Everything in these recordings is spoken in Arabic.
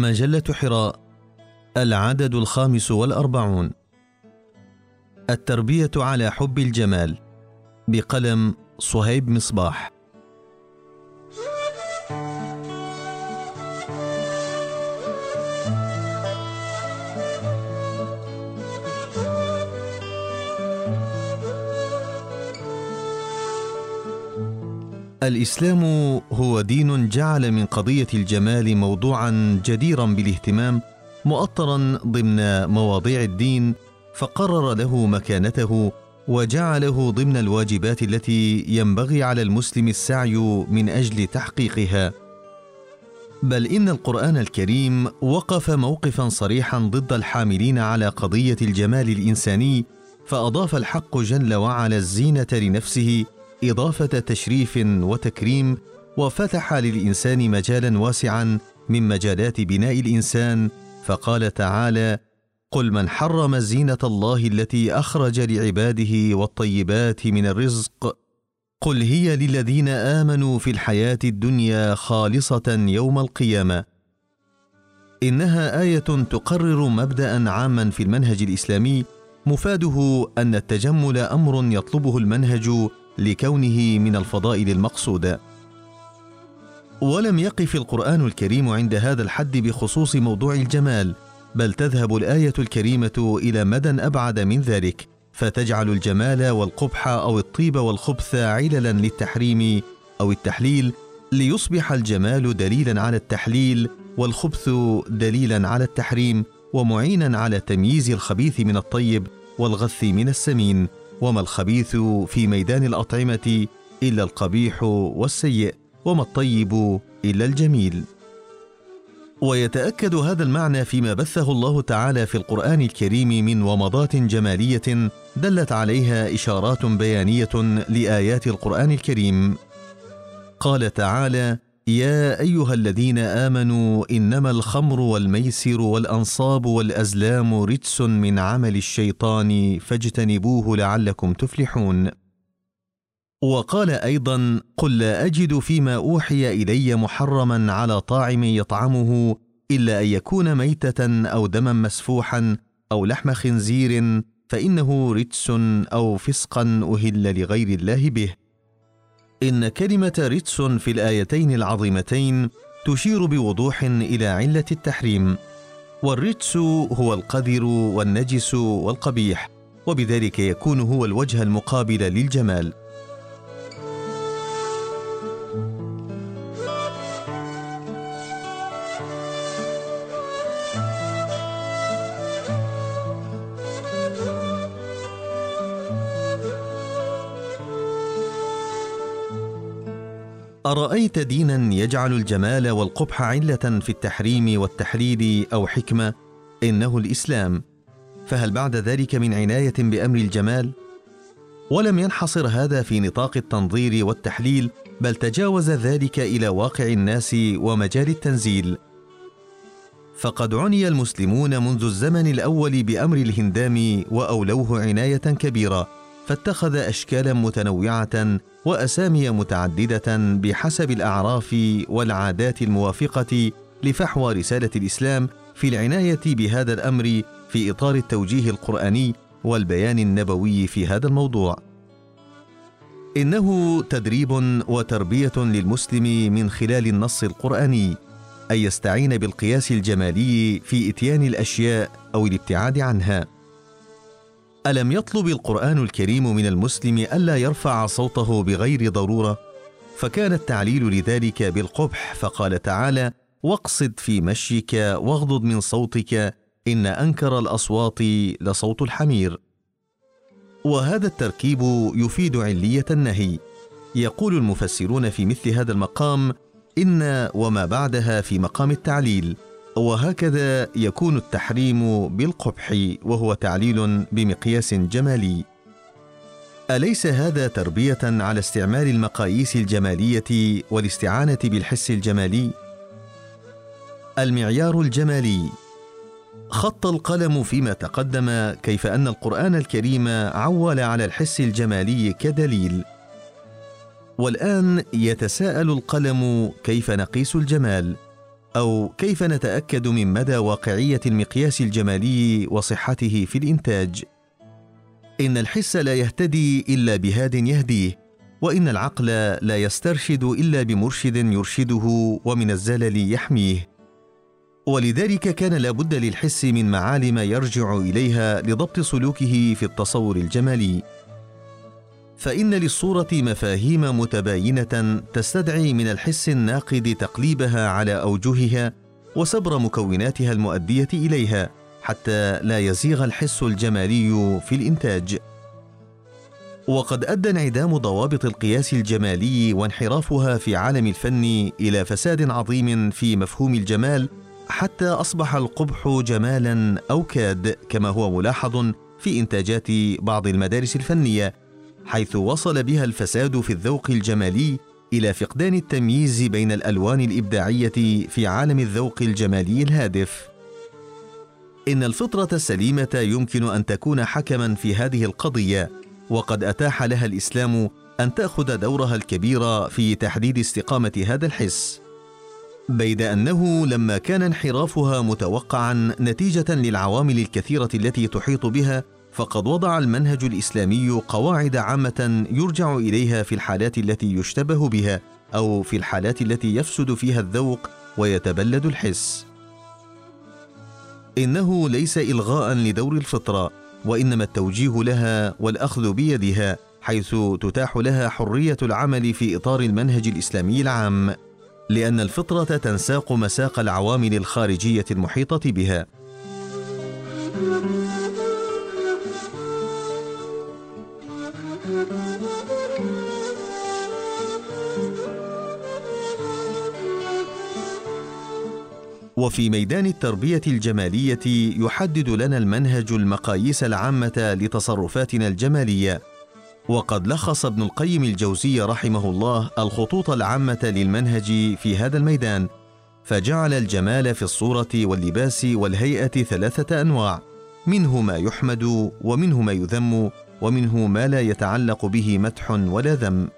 مجلة حراء العدد الخامس والأربعون. التربية على حب الجمال بقلم صهيب مصباح. الإسلام هو دين جعل من قضية الجمال موضوعا جديرا بالاهتمام مؤطرا ضمن مواضيع الدين فقرر له مكانته وجعله ضمن الواجبات التي ينبغي على المسلم السعي من أجل تحقيقها. بل إن القرآن الكريم وقف موقفا صريحا ضد الحاملين على قضية الجمال الإنساني فأضاف الحق جل وعلا الزينة لنفسه إضافة تشريف وتكريم وفتح للإنسان مجالا واسعا من مجالات بناء الإنسان فقال تعالى قل من حرم زينة الله التي أخرج لعباده والطيبات من الرزق قل هي للذين آمنوا في الحياة الدنيا خالصة يوم القيامة. إنها آية تقرر مبدا عاما في المنهج الإسلامي مفاده أن التجمل أمر يطلبه المنهج لكونه من الفضائل المقصوده ولم يقف القرآن الكريم عند هذا الحد بخصوص موضوع الجمال بل تذهب الآية الكريمة إلى مدى أبعد من ذلك فتجعل الجمال والقبح أو الطيب والخبث عللا للتحريم أو التحليل ليصبح الجمال دليلا على التحليل والخبث دليلا على التحريم ومعينا على تمييز الخبيث من الطيب والغث من السمين. وما الخبيث في ميدان الأطعمة إلا القبيح والسيء وما الطيب إلا الجميل. ويتأكد هذا المعنى فيما بثه الله تعالى في القرآن الكريم من ومضات جمالية دلت عليها إشارات بيانية لآيات القرآن الكريم. قال تعالى يا أيها الذين آمنوا إنما الخمر والميسر والأنصاب والأزلام رجس من عمل الشيطان فاجتنبوه لعلكم تفلحون. وقال أيضا قل لا أجد فيما أوحي إلي محرما على طاعم يطعمه إلا أن يكون ميتة أو دما مسفوحا أو لحم خنزير فإنه رجس أو فسقا أهل لغير الله به. إن كلمة رجس في الآيتين العظيمتين تشير بوضوح إلى علة التحريم. والرجس هو القذر والنجس والقبيح وبذلك يكون هو الوجه المقابل للجمال. أرأيت دينا يجعل الجمال والقبح علة في التحريم والتحليل أو حكمة؟ إنه الإسلام. فهل بعد ذلك من عناية بأمر الجمال؟ ولم ينحصر هذا في نطاق التنظير والتحليل بل تجاوز ذلك إلى واقع الناس ومجال التنزيل. فقد عني المسلمون منذ الزمن الأول بأمر الهندام وأولوه عناية كبيرة. فاتخذ اشكالا متنوعة وأسامي متعددة بحسب الأعراف والعادات الموافقة لفحوى رسالة الإسلام في العناية بهذا الأمر في إطار التوجيه القرآني والبيان النبوي في هذا الموضوع. إنه تدريب وتربية للمسلم من خلال النص القرآني أن يستعين بالقياس الجمالي في إتيان الأشياء أو الابتعاد عنها. ألم يطلب القرآن الكريم من المسلم ألا يرفع صوته بغير ضرورة؟ فكان التعليل لذلك بالقبح فقال تعالى واقصد في مشيك واغضض من صوتك إن أنكر الأصوات لصوت الحمير. وهذا التركيب يفيد علية النهي. يقول المفسرون في مثل هذا المقام إن وما بعدها في مقام التعليل. وهكذا يكون التحريم بالقبح وهو تعليل بمقياس جمالي. أليس هذا تربية على استعمال المقاييس الجمالية والاستعانة بالحس الجمالي؟ المعيار الجمالي. خط القلم فيما تقدم كيف أن القرآن الكريم عول على الحس الجمالي كدليل. والآن يتساءل القلم كيف نقيس الجمال؟ أو كيف نتأكد من مدى واقعية المقياس الجمالي وصحته في الإنتاج؟ إن الحس لا يهتدي إلا بهاد يهديه وإن العقل لا يسترشد إلا بمرشد يرشده ومن الزلل يحميه. ولذلك كان لابد للحس من معالم يرجع إليها لضبط سلوكه في التصور الجمالي. فإن للصورة مفاهيم متباينة تستدعي من الحس الناقد تقليبها على أوجهها وسبر مكوناتها المؤدية إليها حتى لا يزيغ الحس الجمالي في الإنتاج. وقد أدى انعدام ضوابط القياس الجمالي وانحرافها في عالم الفن إلى فساد عظيم في مفهوم الجمال حتى أصبح القبح جمالا أو كاد كما هو ملاحظ في إنتاجات بعض المدارس الفنية. حيث وصل بها الفساد في الذوق الجمالي إلى فقدان التمييز بين الألوان الإبداعية في عالم الذوق الجمالي الهادف. إن الفطرة السليمة يمكن أن تكون حكما في هذه القضية وقد أتاح لها الإسلام أن تأخذ دورها الكبير في تحديد استقامة هذا الحس. بيد أنه لما كان انحرافها متوقعا نتيجة للعوامل الكثيرة التي تحيط بها فقد وضع المنهج الإسلامي قواعد عامة يرجع إليها في الحالات التي يشتبه بها أو في الحالات التي يفسد فيها الذوق ويتبلد الحس. إنه ليس إلغاء لدور الفطرة وإنما التوجيه لها والأخذ بيدها حيث تتاح لها حرية العمل في إطار المنهج الإسلامي العام لأن الفطرة تنساق مساق العوامل الخارجية المحيطة بها. وفي ميدان التربية الجمالية يحدد لنا المنهج المقاييس العامة لتصرفاتنا الجمالية. وقد لخص ابن القيم الجوزي رحمه الله الخطوط العامة للمنهج في هذا الميدان فجعل الجمال في الصورة واللباس والهيئة ثلاثة أنواع منه ما يحمد ومنه ما يذم ومنه ما لا يتعلق به مدح ولا ذم.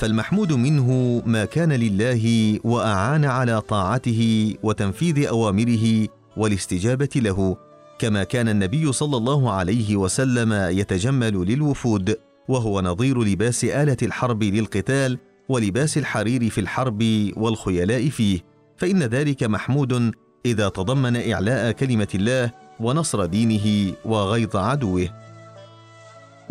فالمحمود منه ما كان لله وأعان على طاعته وتنفيذ أوامره والاستجابة له كما كان النبي صلى الله عليه وسلم يتجمل للوفود وهو نظير لباس آلة الحرب للقتال ولباس الحرير في الحرب والخيلاء فيه. فإن ذلك محمود إذا تضمن إعلاء كلمة الله ونصر دينه وغيظ عدوه.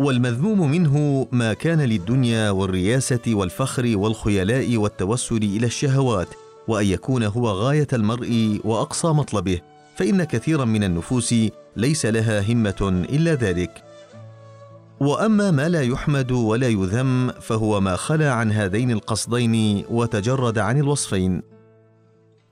والمذموم منه ما كان للدنيا والرياسة والفخر والخيلاء والتوسل إلى الشهوات وأن يكون هو غاية المرء وأقصى مطلبه فإن كثيرا من النفوس ليس لها همة إلا ذلك. وأما ما لا يحمد ولا يذم فهو ما خلا عن هذين القصدين وتجرد عن الوصفين.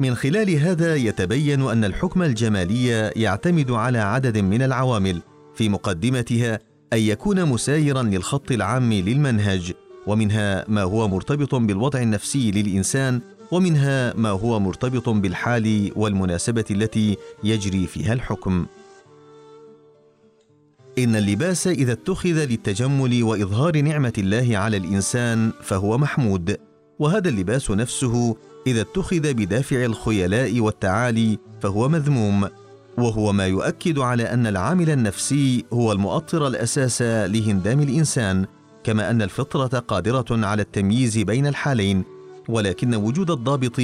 من خلال هذا يتبين أن الحكم الجمالي يعتمد على عدد من العوامل في مقدمتها أن يكون مسايرا للخط العام للمنهج ومنها ما هو مرتبط بالوضع النفسي للإنسان ومنها ما هو مرتبط بالحال والمناسبة التي يجري فيها الحكم. إن اللباس إذا اتخذ للتجمل وإظهار نعمة الله على الإنسان فهو محمود وهذا اللباس نفسه إذا اتخذ بدافع الخيلاء والتعالي فهو مذموم. وهو ما يؤكد على أن العامل النفسي هو المؤطر الأساس لهندام الإنسان كما أن الفطرة قادرة على التمييز بين الحالين ولكن وجود الضابط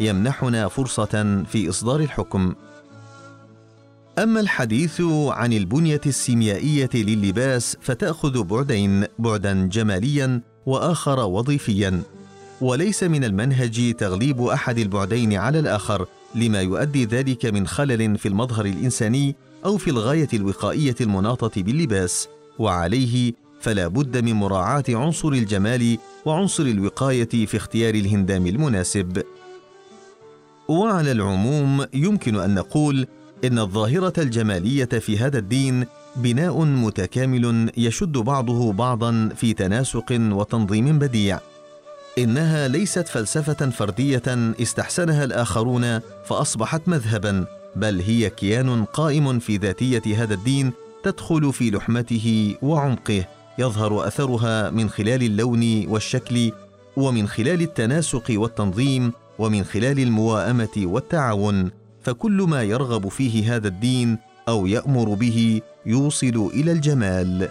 يمنحنا فرصة في إصدار الحكم. أما الحديث عن البنية السيميائية للباس فتأخذ بعدين بعدا جماليا وآخر وظيفيا. وليس من المنهج تغليب أحد البعدين على الآخر لما يؤدي ذلك من خلل في المظهر الإنساني أو في الغاية الوقائية المناطة باللباس. وعليه فلا بد من مراعاة عنصر الجمال وعنصر الوقاية في اختيار الهندام المناسب. وعلى العموم يمكن أن نقول إن الظاهرة الجمالية في هذا الدين بناء متكامل يشد بعضه بعضا في تناسق وتنظيم بديع. إنها ليست فلسفة فردية استحسنها الآخرون فأصبحت مذهبا بل هي كيان قائم في ذاتية هذا الدين تدخل في لحمته وعمقه يظهر أثرها من خلال اللون والشكل ومن خلال التناسق والتنظيم ومن خلال المواءمة والتعاون. فكل ما يرغب فيه هذا الدين أو يأمر به يوصل إلى الجمال.